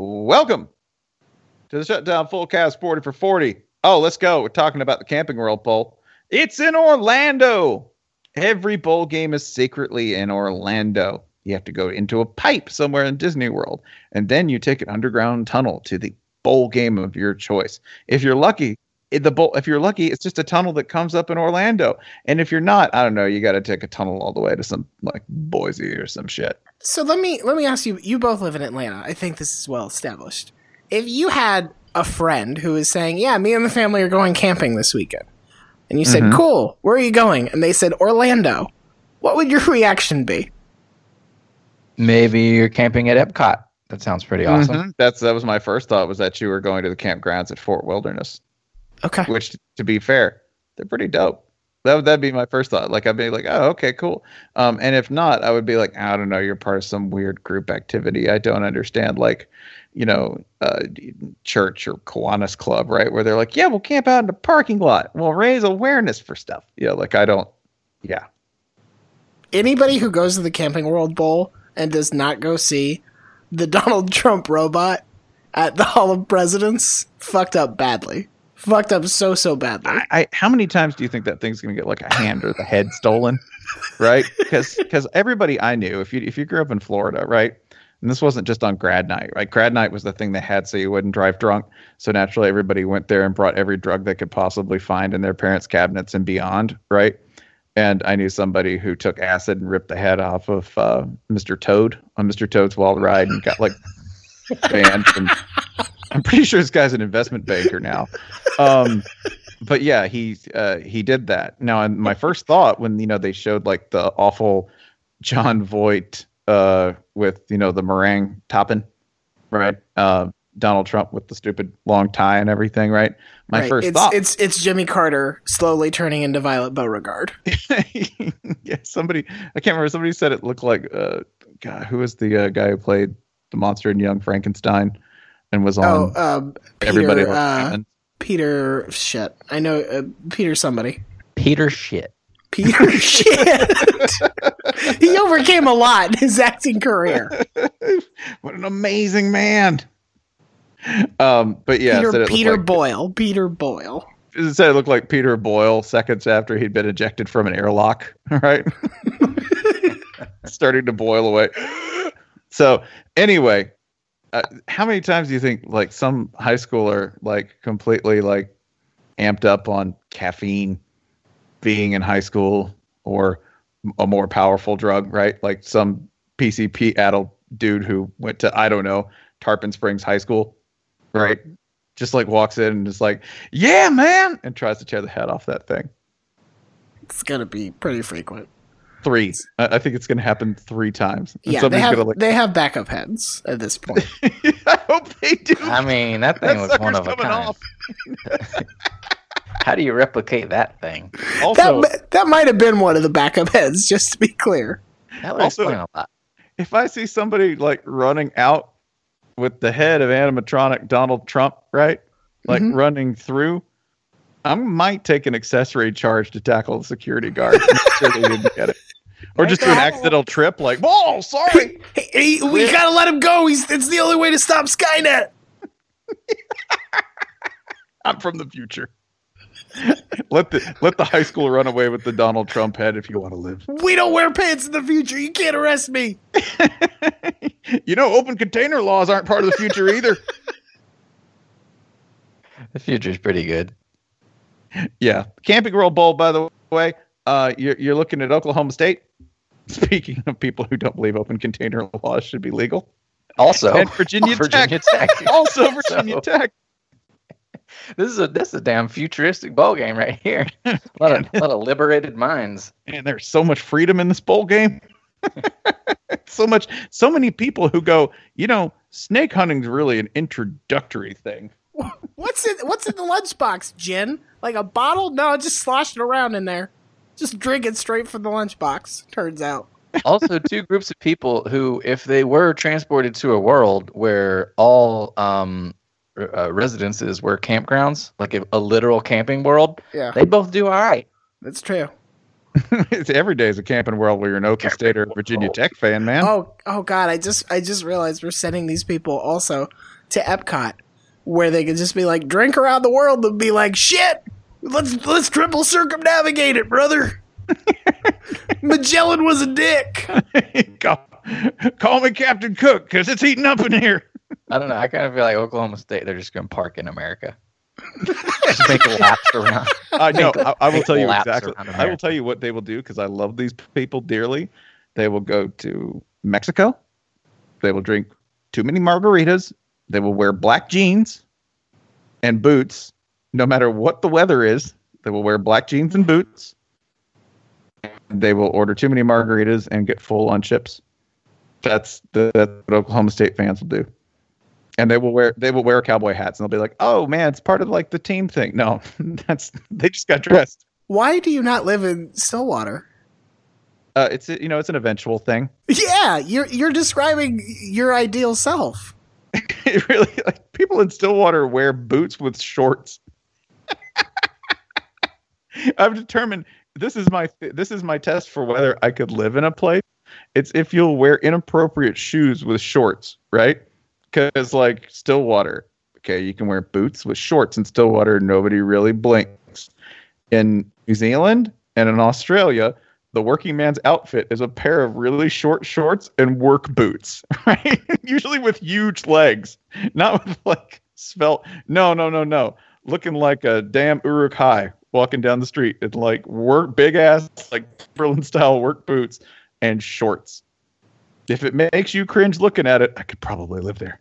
Welcome to the Shutdown Fullcast 40 for 40. Oh, let's go. We're talking about the Camping World Bowl. It's in Orlando. Every bowl game is secretly in Orlando. You have to go into a pipe somewhere in Disney World, and then you take an underground tunnel to the bowl game of your choice. If you're lucky, the bowl. If you're lucky, it's just a tunnel that comes up in Orlando. And if you're not, I don't know. You got to take a tunnel all the way to some like Boise or some shit. So let me let me ask you. You both live in Atlanta. I think this is well established. If you had a friend who is saying, "Yeah, me and the family are going camping this weekend," and you said, Mhm. "Cool, where are you going?" and they said Orlando, what would your reaction be? Maybe you're camping at Epcot. That sounds pretty awesome. Mhm. That's that was my first thought was that you were going to the campgrounds at Fort Wilderness. Okay. which to be fair, they're pretty dope. That would that'd be my first thought. Like I'd be like, oh, okay, cool. Um, and if not, I would be like, I don't know, you're part of some weird group activity. I don't understand. Like, you know, uh, church or Kiwanis Club, right? Where they're like, yeah, we'll camp out in the parking lot. We'll raise awareness for stuff. Yeah, like I don't. Yeah, Anybody who goes to the Camping World Bowl and does not go see the Donald Trump robot at the Hall of Presidents fucked up badly. Fucked up so so badly. I, I how many times do you think that thing's gonna get like a hand or the head stolen? Right? Because because everybody I knew, if you if you grew up in Florida, right? And this wasn't just on grad night, right? Grad night was the thing they had so you wouldn't drive drunk. So naturally everybody went there and brought every drug they could possibly find in their parents' cabinets and beyond, right? And I knew somebody who took acid and ripped the head off of uh, Mr. Toad on Mr. Toad's Wild Ride and got like banned from I'm pretty sure this guy's an investment banker now. Um, but yeah, he uh, he did that. Now, and my first thought when you know they showed like the awful Jon Voight uh, with you know the meringue topping, right? Uh, Donald Trump with the stupid long tie and everything, right? My Right, first it's, thought, It's it's Jimmy Carter slowly turning into Violet Beauregarde. yeah, somebody I can't remember. Somebody said it looked like uh, God, who was the uh, guy who played the monster in Young Frankenstein and was on Oh, um, Peter, everybody. Uh, Peter shit. I know uh, Peter somebody. Peter shit. Peter shit. he overcame a lot in his acting career. what an amazing man. Um, but yeah, Peter it Peter like, Boyle. Peter Boyle. it said it looked like Peter Boyle seconds after he'd been ejected from an airlock, right? Starting to boil away. So anyway, uh, how many times do you think like some high schooler like completely like amped up on caffeine being in high school or a more powerful drug, right? Like some PCP adult dude who went to I don't know Tarpon Springs High School, right? Just like walks in and is like, "Yeah, man," and tries to tear the head off that thing. It's gonna be pretty frequent. Three. I I think it's going to happen three times. And Yeah, they have like. they have backup heads at this point. I hope they do. I mean, that that thing was one of a kind. off. How do you replicate that thing? Also, that that might have been one of the backup heads, just to be clear. That would Also- explain a lot. if I see somebody like running out with the head of animatronic Donald Trump, right? Like Mhm. running through, I might take an accessory charge to tackle the security guard. Make sure they didn't get it. Or just do an accidental trip, like, "Whoa, sorry." Hey, hey, we gotta let him go. He's it's the only way to stop Skynet. I'm from the future. let the let the high school run away with the Donald Trump head if you want to live. We don't wear pants in the future. You can't arrest me. you know, open container laws aren't part of the future either. The future's pretty good. Yeah, Camping World Bowl. By the way, uh, you're you're looking at Oklahoma State. Speaking of people who don't believe open container laws should be legal, Also, and Virginia, Virginia Tech, Tech. also Virginia So- Tech. This is a this is a damn futuristic bowl game right here. A lot of, lot of liberated minds. And there's so much freedom in this bowl game. so much, so many people who go, you know, snake hunting's really an introductory thing. What's in What's in the lunchbox, Jen? Like a bottle? No, just sloshing around in there. Just drink it straight from the lunchbox. Turns out. Also, two groups of people who, if they were transported to a world where all um, uh, residences were campgrounds, like a, a literal camping world, Yeah, they both do all right. that's true. it's every day is a camping world where you're an Oklahoma State or Virginia Tech fan, man. Oh, oh God! I just, I just realized we're sending these people also to Epcot, where they could just be like, drink around the world and be like, shit, let's let's triple circumnavigate it, brother. Magellan was a dick. call, call me Captain Cook because it's heating up in here. I don't know. I kind of feel like Oklahoma State. They're just going to park in America. just make laps around. I know. I, I will tell you exactly. I will tell you what they will do because I love these people dearly. They will go to Mexico. They will drink too many margaritas. They will wear black jeans and boots, no matter what the weather is. They will wear black jeans and boots. They will order too many margaritas and get full on chips. That's the that's what Oklahoma State fans will do. And they will wear they will wear cowboy hats and they'll be like, "Oh man, it's part of like the team thing." No, that's they just got dressed. Why do you not live in Stillwater? Uh, it's you know it's an eventual thing. Yeah, you're you're describing your ideal self. It really like people in Stillwater wear boots with shorts. I've determined this is my this is my test for whether I could live in a place. It's if you'll wear inappropriate shoes with shorts, right? Because like Stillwater, okay, you can wear boots with shorts in Stillwater. Nobody really blinks. In New Zealand and in Australia, the working man's outfit is a pair of really short shorts and work boots, right? Usually with huge legs, not with like svelte. No, no, no, no. Looking like a damn Uruk Hai walking down the street. It's like work, big ass, like Berlin style work boots and shorts. If it makes you cringe looking at it, I could probably live there.